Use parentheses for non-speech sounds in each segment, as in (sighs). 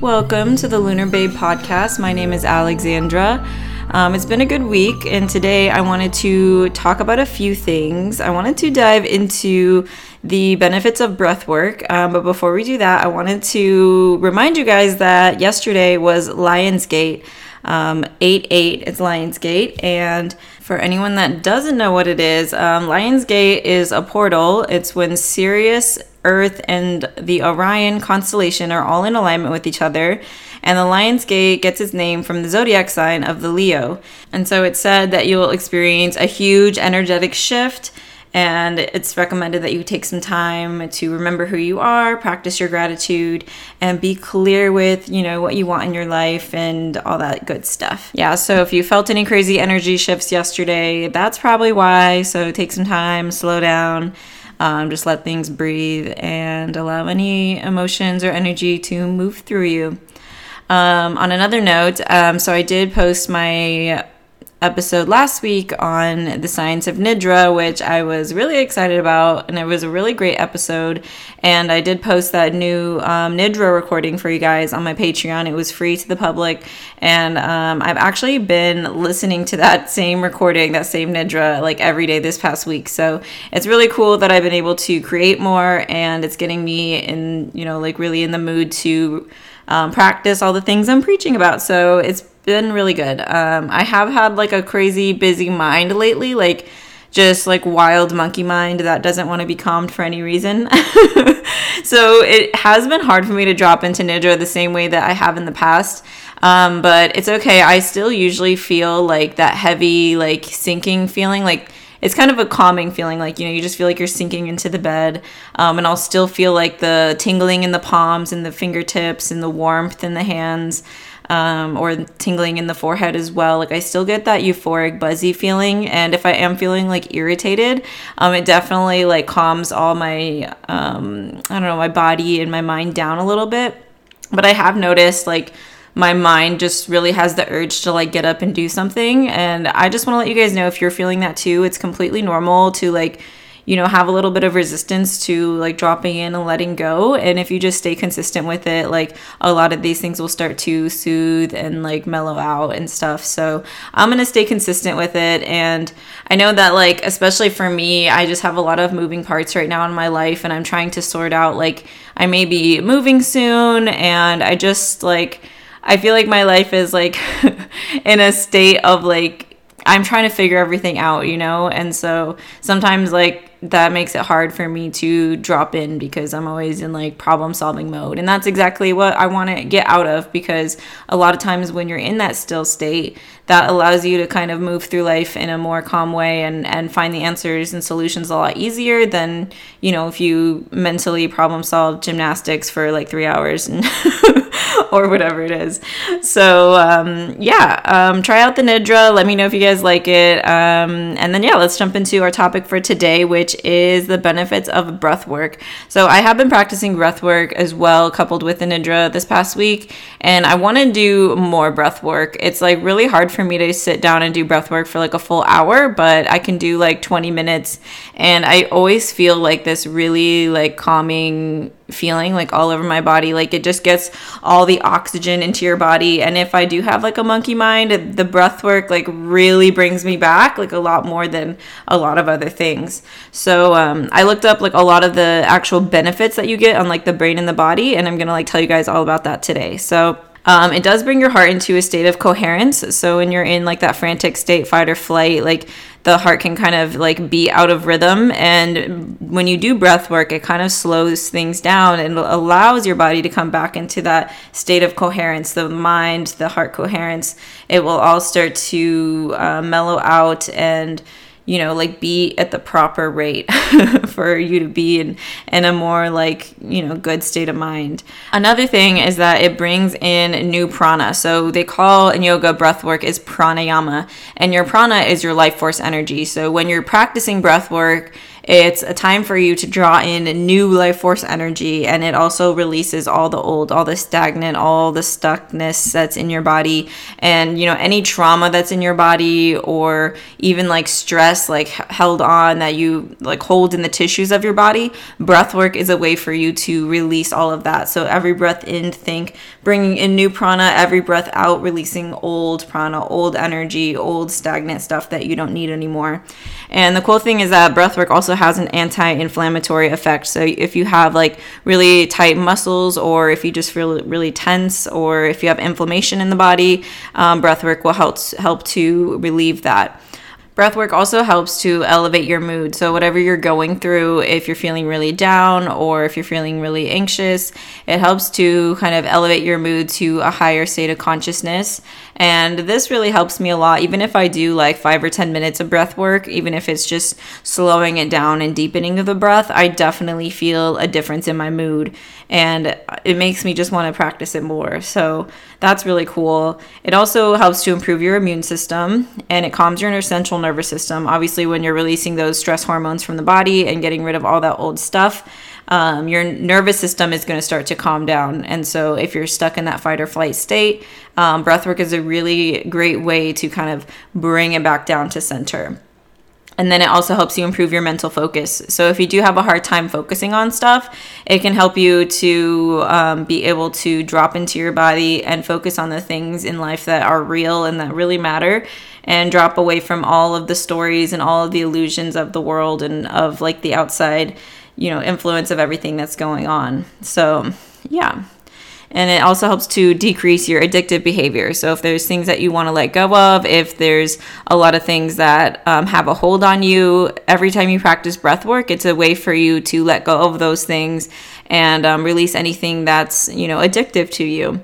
Welcome to the Lunar Babe podcast. My name is Alexandra. Um, it's been a good week, and today I wanted to talk about a few things. I wanted to dive into the benefits of breath work, um, but before we do that, I wanted to remind you guys that yesterday was Lionsgate. Um, 8 8, it's Lionsgate, and for anyone that doesn't know what it is, um, Lionsgate is a portal. It's when Sirius, Earth, and the Orion constellation are all in alignment with each other. And the Lionsgate gets its name from the zodiac sign of the Leo. And so it's said that you'll experience a huge energetic shift and it's recommended that you take some time to remember who you are practice your gratitude and be clear with you know what you want in your life and all that good stuff. Yeah so if you felt any crazy energy shifts yesterday that's probably why. So take some time slow down um, just let things breathe and allow any emotions or energy to move through you. Um, on another note um, so i did post my episode last week on the science of Nidra, which I was really excited about, and it was a really great episode. And I did post that new um, Nidra recording for you guys on my Patreon. It was free to the public, and um, I've actually been listening to that same recording, that same Nidra, like every day this past week. So it's really cool that I've been able to create more, and it's getting me in, you know, like really in the mood to. Um, practice all the things I'm preaching about. So it's been really good. Um, I have had like a crazy busy mind lately, like just like wild monkey mind that doesn't want to be calmed for any reason. (laughs) so it has been hard for me to drop into Nidra the same way that I have in the past. Um, but it's okay. I still usually feel like that heavy, like sinking feeling, like it's kind of a calming feeling like you know you just feel like you're sinking into the bed um, and i'll still feel like the tingling in the palms and the fingertips and the warmth in the hands um, or tingling in the forehead as well. Like I still get that euphoric, buzzy feeling, and if I am feeling like irritated, um, it definitely like calms all my um, I don't know my body and my mind down a little bit. But I have noticed like my mind just really has the urge to like get up and do something, and I just want to let you guys know if you're feeling that too, it's completely normal to like you know, have a little bit of resistance to like dropping in and letting go. And if you just stay consistent with it, like a lot of these things will start to soothe and like mellow out and stuff. So I'm going to stay consistent with it. And I know that, like, especially for me, I just have a lot of moving parts right now in my life and I'm trying to sort out, like, I may be moving soon and I just like, I feel like my life is like (laughs) in a state of like I'm trying to figure everything out, you know? And so sometimes like that makes it hard for me to drop in because I'm always in like problem solving mode. And that's exactly what I want to get out of because a lot of times when you're in that still state, that allows you to kind of move through life in a more calm way and, and find the answers and solutions a lot easier than, you know, if you mentally problem solve gymnastics for like three hours and (laughs) (laughs) or whatever it is. So um, yeah, um, try out the Nidra. Let me know if you guys like it. Um, and then yeah, let's jump into our topic for today, which is the benefits of breath work. So I have been practicing breath work as well, coupled with the Nidra this past week, and I want to do more breath work. It's like really hard for me to sit down and do breath work for like a full hour, but I can do like 20 minutes, and I always feel like this really like calming feeling like all over my body. Like it just gets all the oxygen into your body. And if i do have like a monkey mind the breath work like really brings me back like a lot more than a lot of other things. So um, i looked up like a lot of the actual benefits that you get on like the brain and the body and i'm gonna like tell you guys all about that today. So um, it does bring your heart into a state of coherence. So when you're in like that frantic state, fight or flight, like the heart can kind of like be out of rhythm. And when you do breath work, it kind of slows things down and allows your body to come back into that state of coherence, the mind, the heart coherence. It will all start to uh, mellow out and you know, like be at the proper rate (laughs) for you to be in, in a more like, you know, good state of mind. Another thing is that it brings in new prana. So they call in yoga breath work is pranayama, and your prana is your life force energy. So when you're practicing breath work, it's a time for you to draw in new life force energy and it also releases all the old all the stagnant all the stuckness that's in your body. And you know any trauma that's in your body or even like stress like held on that you like hold in the tissues of your body breath work is a way for you to release all of that. So every breath in think bringing in new prana every breath out releasing old prana old energy old stagnant stuff that you don't need anymore. And the cool thing is that breathwork also has an anti-inflammatory effect. So if you have like really tight muscles, or if you just feel really tense, or if you have inflammation in the body, um, breathwork will help help to relieve that. Breathwork also helps to elevate your mood. So, whatever you're going through, if you're feeling really down or if you're feeling really anxious, it helps to kind of elevate your mood to a higher state of consciousness. And this really helps me a lot, even if I do like five or 10 minutes of breath work, even if it's just slowing it down and deepening of the breath, I definitely feel a difference in my mood. And it makes me just want to practice it more. So, that's really cool. It also helps to improve your immune system and it calms your central nervous system. Obviously, when you're releasing those stress hormones from the body and getting rid of all that old stuff, um, your nervous system is going to start to calm down. And so, if you're stuck in that fight or flight state, um, breathwork is a really great way to kind of bring it back down to center. And then it also helps you improve your mental focus. So if you do have a hard time focusing on stuff, it can help you to um, be able to drop into your body and focus on the things in life that are real and that really matter and drop away from all of the stories and all of the illusions of the world and of like the outside, you know, influence of everything that's going on. So, yeah and it also helps to decrease your addictive behavior. So if there's things that you want to let go of, if there's a lot of things that um, have a hold on you, every time you practice breath work, it's a way for you to let go of those things and um, release anything that's you know addictive to you.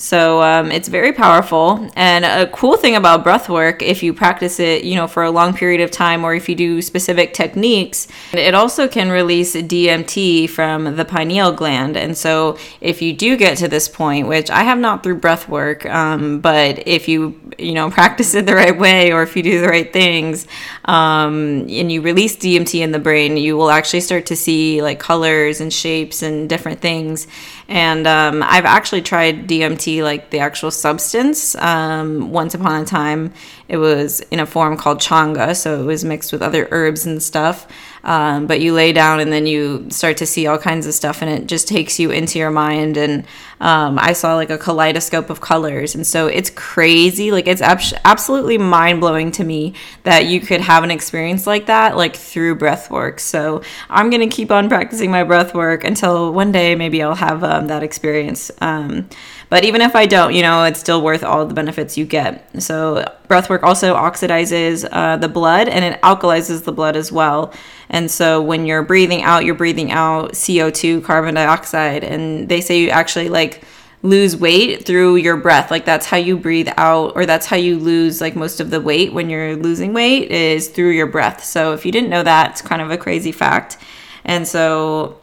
So um, it's very powerful. And a cool thing about breath work, if you practice it, you know, for a long period of time, or if you do specific techniques, it also can release DMT from the pineal gland. And so if you do get to this point, which I have not through breath work, um, but if you you know (laughs) practice it the right way, or if you do the right things, um, and you release DMT in the brain, you will actually start to see like colors and shapes and different things. And um, I've actually tried DMT, like the actual substance, um, once upon a time. It was in a form called changa, so it was mixed with other herbs and stuff. Um, but you lay down and then you start to see all kinds of stuff, and it just takes you into your mind. And um, I saw like a kaleidoscope of colors, and so it's crazy. Like it's ab- absolutely mind blowing to me that you could have an experience like that, like through breath work. So I'm gonna keep on practicing my breath work until one day maybe I'll have um, that experience. Um, but even if I don't, you know, it's still worth all the benefits you get. So breathwork also oxidizes uh, the blood and it alkalizes the blood as well. And so when you're breathing out, you're breathing out CO2, carbon dioxide, and they say you actually like lose weight through your breath. Like that's how you breathe out, or that's how you lose like most of the weight when you're losing weight is through your breath. So if you didn't know that, it's kind of a crazy fact. And so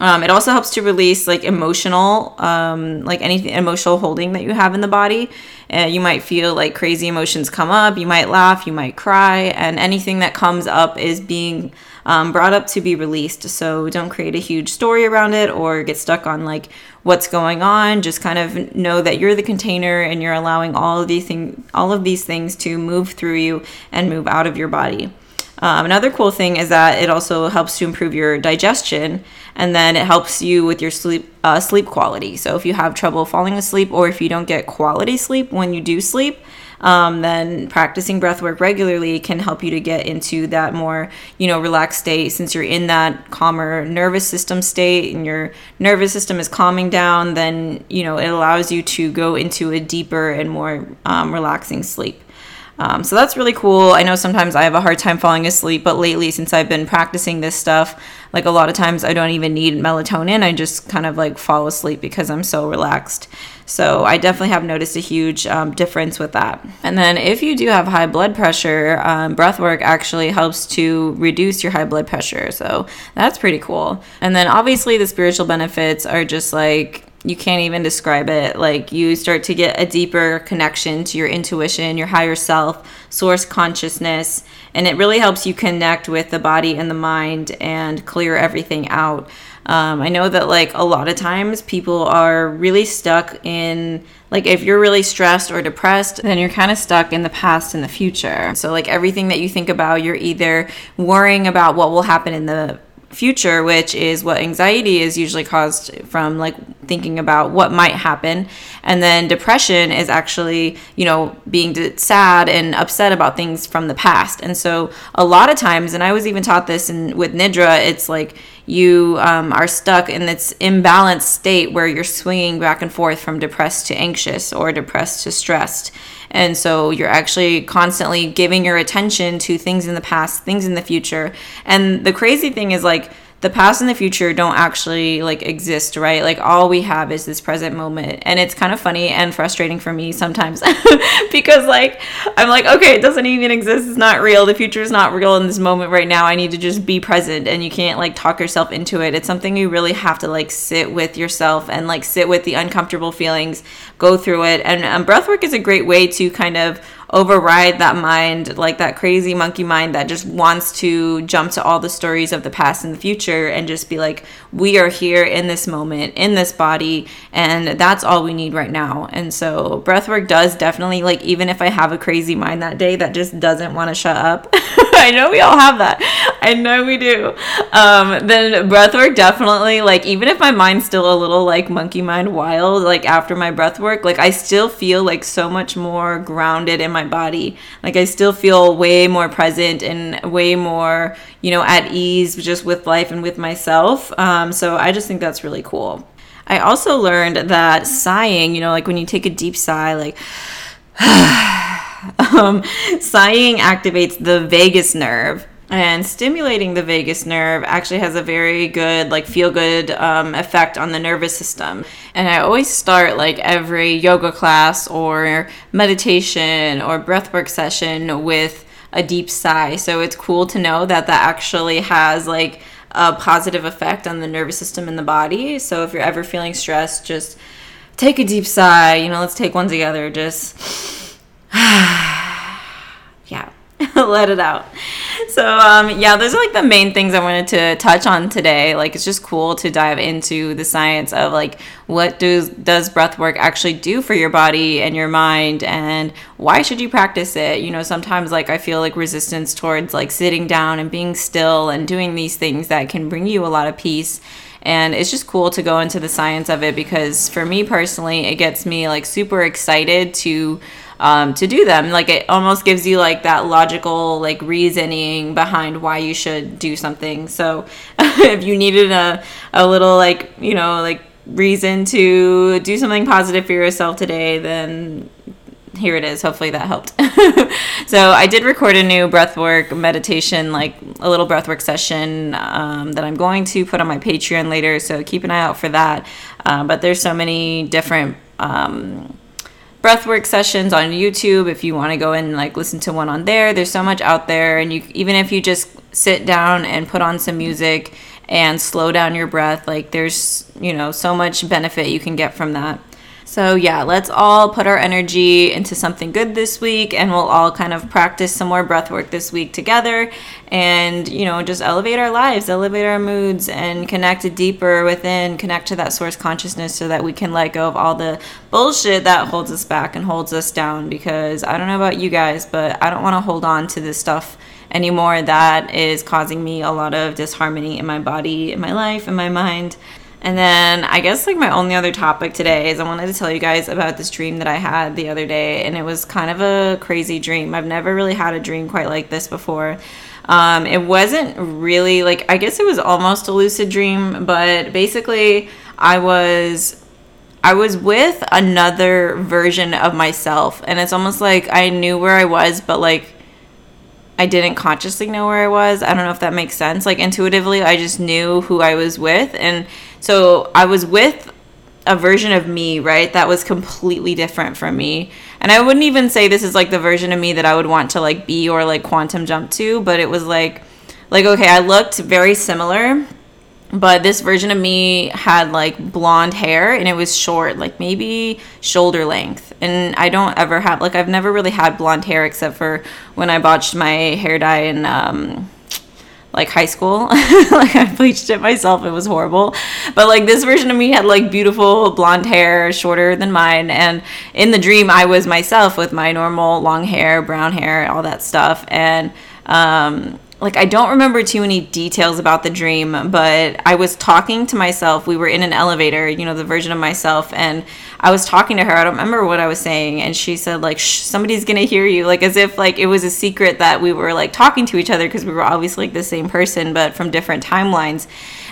um, it also helps to release like emotional, um, like any emotional holding that you have in the body. Uh, you might feel like crazy emotions come up. You might laugh. You might cry, and anything that comes up is being um, brought up to be released. So don't create a huge story around it or get stuck on like what's going on. Just kind of know that you're the container and you're allowing all of these things, all of these things to move through you and move out of your body. Um, another cool thing is that it also helps to improve your digestion, and then it helps you with your sleep uh, sleep quality. So if you have trouble falling asleep, or if you don't get quality sleep when you do sleep, um, then practicing breath work regularly can help you to get into that more you know relaxed state. Since you're in that calmer nervous system state, and your nervous system is calming down, then you know it allows you to go into a deeper and more um, relaxing sleep. Um, so that's really cool. I know sometimes I have a hard time falling asleep, but lately, since I've been practicing this stuff, like a lot of times I don't even need melatonin. I just kind of like fall asleep because I'm so relaxed. So I definitely have noticed a huge um, difference with that. And then if you do have high blood pressure, um, breath work actually helps to reduce your high blood pressure. So that's pretty cool. And then obviously the spiritual benefits are just like you can't even describe it. Like you start to get a deeper connection to your intuition, your higher self, source consciousness, and it really helps you connect with the body and the mind and clear everything out. Um, I know that like a lot of times people are really stuck in like if you're really stressed or depressed, then you're kind of stuck in the past and the future. So like everything that you think about, you're either worrying about what will happen in the future, which is what anxiety is usually caused from, like thinking about what might happen. And then depression is actually, you know, being sad and upset about things from the past. And so a lot of times, and I was even taught this in, with Nidra, it's like you um, are stuck in this imbalanced state where you're swinging back and forth from depressed to anxious or depressed to stressed. And so you're actually constantly giving your attention to things in the past, things in the future. And the crazy thing is like, the past and the future don't actually like exist, right? Like all we have is this present moment. And it's kind of funny and frustrating for me sometimes (laughs) because like I'm like, okay, it doesn't even exist. It's not real. The future is not real in this moment right now. I need to just be present and you can't like talk yourself into it. It's something you really have to like sit with yourself and like sit with the uncomfortable feelings, go through it. And um, breathwork is a great way to kind of override that mind, like that crazy monkey mind that just wants to jump to all the stories of the past and the future and just be like, we are here in this moment, in this body, and that's all we need right now. And so breath work does definitely, like, even if I have a crazy mind that day that just doesn't want to shut up, (laughs) I know we all have that. I know we do. Um, then breath work definitely, like, even if my mind's still a little like monkey mind wild, like after my breath work, like, I still feel like so much more grounded in my body. Like, I still feel way more present and way more, you know, at ease just with life and with myself. Um, so I just think that's really cool. I also learned that sighing, you know, like when you take a deep sigh, like, (sighs) um, sighing activates the vagus nerve and stimulating the vagus nerve actually has a very good like feel good um, effect on the nervous system and i always start like every yoga class or meditation or breathwork session with a deep sigh so it's cool to know that that actually has like a positive effect on the nervous system in the body. So if you're ever feeling stressed just take a deep sigh. You know let's take one together. Just (sighs) (sighs) (laughs) let it out. So um, yeah those are like the main things i wanted to touch on today. Like it's just cool to dive into the science of like what does does breath work actually do for your body and your mind and why should you practice it? You know sometimes like i feel like resistance towards like sitting down and being still and doing these things that can bring you a lot of peace. And it's just cool to go into the science of it because for me personally it gets me like super excited to um, to do them. Like it almost gives you like that logical like reasoning behind why you should do something. So (laughs) if you needed a a little like you know like reason to do something positive for yourself today, then here it is. Hopefully that helped. (laughs) so I did record a new breathwork meditation, like a little breathwork session um, that I'm going to put on my Patreon later. So keep an eye out for that. Uh, but there's so many different um, breathwork sessions on YouTube if you want to go and like listen to one on there. There's so much out there and you even if you just sit down and put on some music and slow down your breath, like there's, you know, so much benefit you can get from that. So, yeah, let's all put our energy into something good this week and we'll all kind of practice some more breath work this week together and, you know, just elevate our lives, elevate our moods, and connect deeper within, connect to that source consciousness so that we can let go of all the bullshit that holds us back and holds us down. Because I don't know about you guys, but I don't want to hold on to this stuff anymore that is causing me a lot of disharmony in my body, in my life, in my mind. And then I guess like my only other topic today is I wanted to tell you guys about this dream that I had the other day, and it was kind of a crazy dream. I've never really had a dream quite like this before. Um, it wasn't really like I guess it was almost a lucid dream, but basically I was I was with another version of myself, and it's almost like I knew where I was, but like I didn't consciously know where I was. I don't know if that makes sense. Like intuitively, I just knew who I was with, and so I was with a version of me, right? That was completely different from me. And I wouldn't even say this is like the version of me that I would want to like be or like quantum jump to, but it was like like okay, I looked very similar but this version of me had like blonde hair and it was short like maybe shoulder length. And i don't ever have like i've never really had blonde hair except for when i botched my hair dye in um, like high school. (laughs) Like i bleached it myself. It was horrible. But like this version of me had like beautiful blonde hair shorter than mine. And in the dream i was myself with my normal long hair brown hair all that stuff. And um like I don't remember too many details about the dream, but I was talking to myself. We were in an elevator, you know, the version of myself, and I was talking to her. I don't remember what I was saying, and she said like, "Somebody's gonna hear you," like as if like it was a secret that we were like talking to each other because we were obviously like the same person but from different timelines.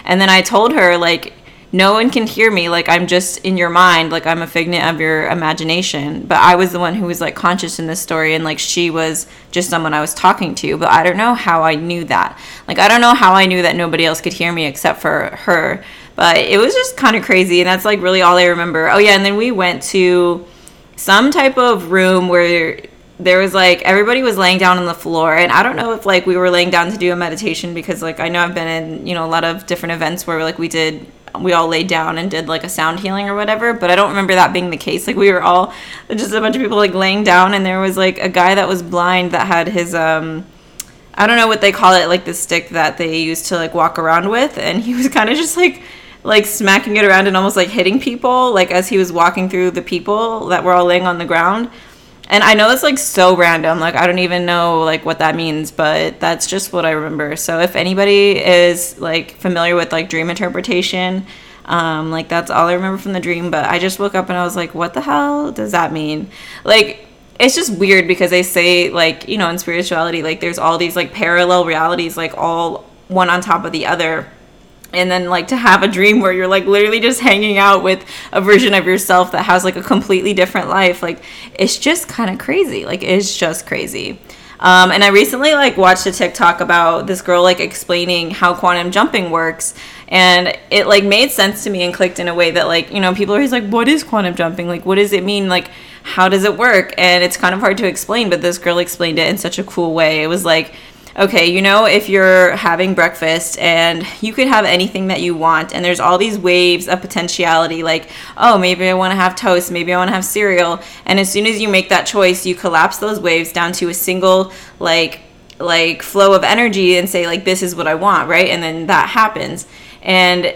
And then I told her like no one can hear me. Like i'm just in your mind. Like i'm a figment of your imagination. But i was the one who was like conscious in this story and like she was just someone i was talking to. But i don't know how i knew that. Like i don't know how i knew that nobody else could hear me except for her. But it was just kind of crazy and that's like really all i remember. Oh yeah and then we went to some type of room where there was like everybody was laying down on the floor. And i don't know if like we were laying down to do a meditation because like i know i've been in you know a lot of different events where like we did we all laid down and did like a sound healing or whatever but i don't remember that being the case. Like we were all just a bunch of people like laying down and there was like a guy that was blind that had his um i don't know what they call it like the stick that they used to like walk around with and he was (laughs) kind of just like like smacking it around and almost like hitting people like as he was walking through the people that were all laying on the ground and I know it's like so random. Like I don't even know like what that means, but that's just what I remember. So if anybody is like familiar with like dream interpretation, um, like that's all I remember from the dream. But I just woke up and I was like, what the hell does that mean? Like it's just weird because they say like you know in spirituality like there's all these like parallel realities like all one on top of the other and then like to have a dream where you're like literally just hanging out with a version of yourself that has like a completely different life like it's just kind of crazy. Like it's just crazy. Um, and i recently like watched a tiktok about this girl like explaining how quantum jumping works. And it like made sense to me and clicked in a way that like you know people are always like what is quantum jumping? Like what does it mean? Like how does it work? And it's kind of hard to explain but this girl explained it in such a cool way. It was like okay, you know, if you're having breakfast and you could have anything that you want, and there's all these waves of potentiality, like, oh, maybe I want to have toast, maybe I want to have cereal. And as soon as you make that choice, you collapse those waves down to a single, like, like flow of energy and say like this is what I want, right? And then that happens. And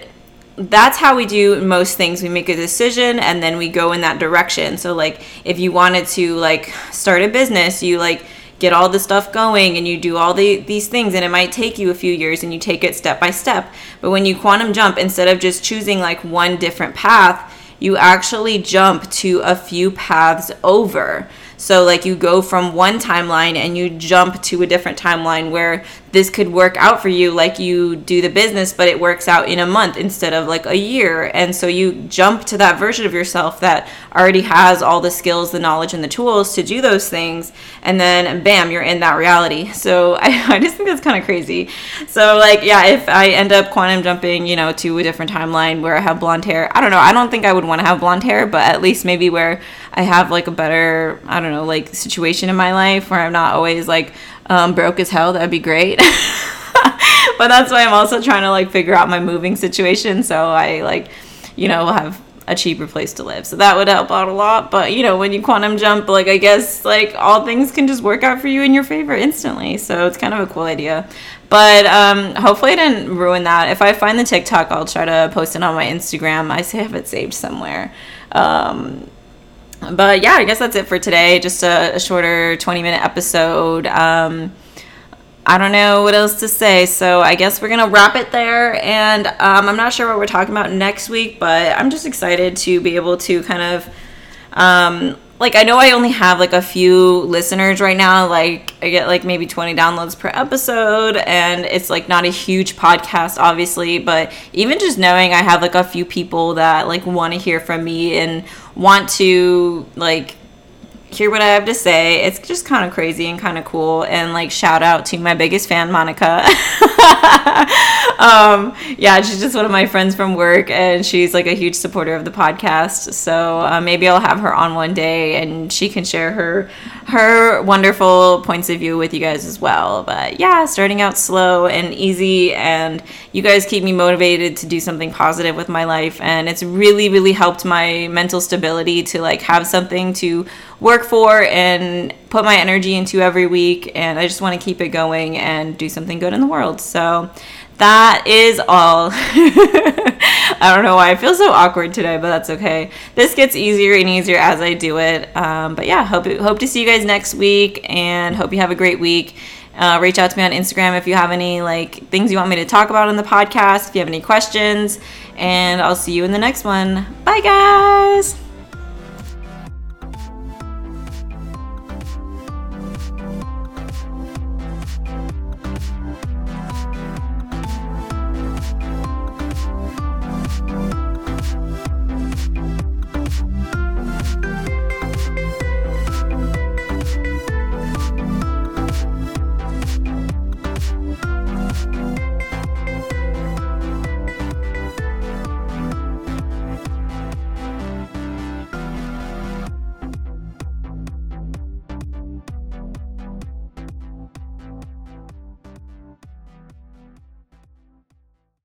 that's how we do most things. We make a decision and then we go in that direction. So like if you wanted to like start a business, you like get all the stuff going and you do all the, these things and it might take you a few years and you take it step by step. But when you quantum jump instead of just choosing like one different path you actually jump to a few paths over. So like you go from one timeline and you jump to a different timeline where this could work out for you like you do the business but it works out in a month instead of like a year. And so you jump to that version of yourself that already has all the skills, the knowledge and the tools to do those things and then bam, you're in that reality. (laughs) So I, (laughs) I just think that's kind of crazy. So like yeah, if I end up quantum jumping, you know, to a different timeline where I have blonde hair, I don't know, I don't think I would want to have blonde hair, but at least maybe where I have like a better, I don't know, like situation in my life where I'm not always like um, broke as hell. That'd be great. (laughs) but that's why I'm also trying to like figure out my moving situation. So I like, you know, have a cheaper place to live. So that would help out a lot. But you know, when you quantum jump, like I guess like all things can just work out for you in your favor instantly. So it's kind of a cool idea. But um, hopefully I didn't ruin that. If I find the TikTok, I'll try to post it on my Instagram. I have it saved somewhere. Um, but yeah, I guess that's it for today. Just a, a shorter 20 minute episode. Um, I don't know what else to say. So I guess we're to wrap it there. And um, I'm not sure what we're talking about next week, but I'm just excited to be able to kind of. Um, like I know I only have like a few listeners right now. Like I get like maybe 20 downloads per episode and it's like not a huge podcast obviously, but even just knowing I have like a few people that like want to hear from me and want to like hear what I have to say. It's just kind of crazy and kind of cool. And like, shout out to my biggest fan, Monica. (laughs) um, yeah, she's just one of my friends from work, and she's like a huge supporter of the podcast. So uh, maybe I'll have her on one day, and she can share her her wonderful points of view with you guys as well. But yeah, starting out slow and easy, and you guys keep me motivated to do something positive with my life, and it's really really helped my mental stability to like have something to work for and put my energy into every week. And I just want to keep it going and do something good in the world. So that is all. (laughs) I don't know why I feel so awkward today, but that's okay. This gets easier and easier as I do it. Um, but yeah, hope hope to see you guys next week, and hope you have a great week. Uh, reach out to me on Instagram if you have any like things you want me to talk about on the podcast. If you have any questions, and I'll see you in the next one. Bye, guys.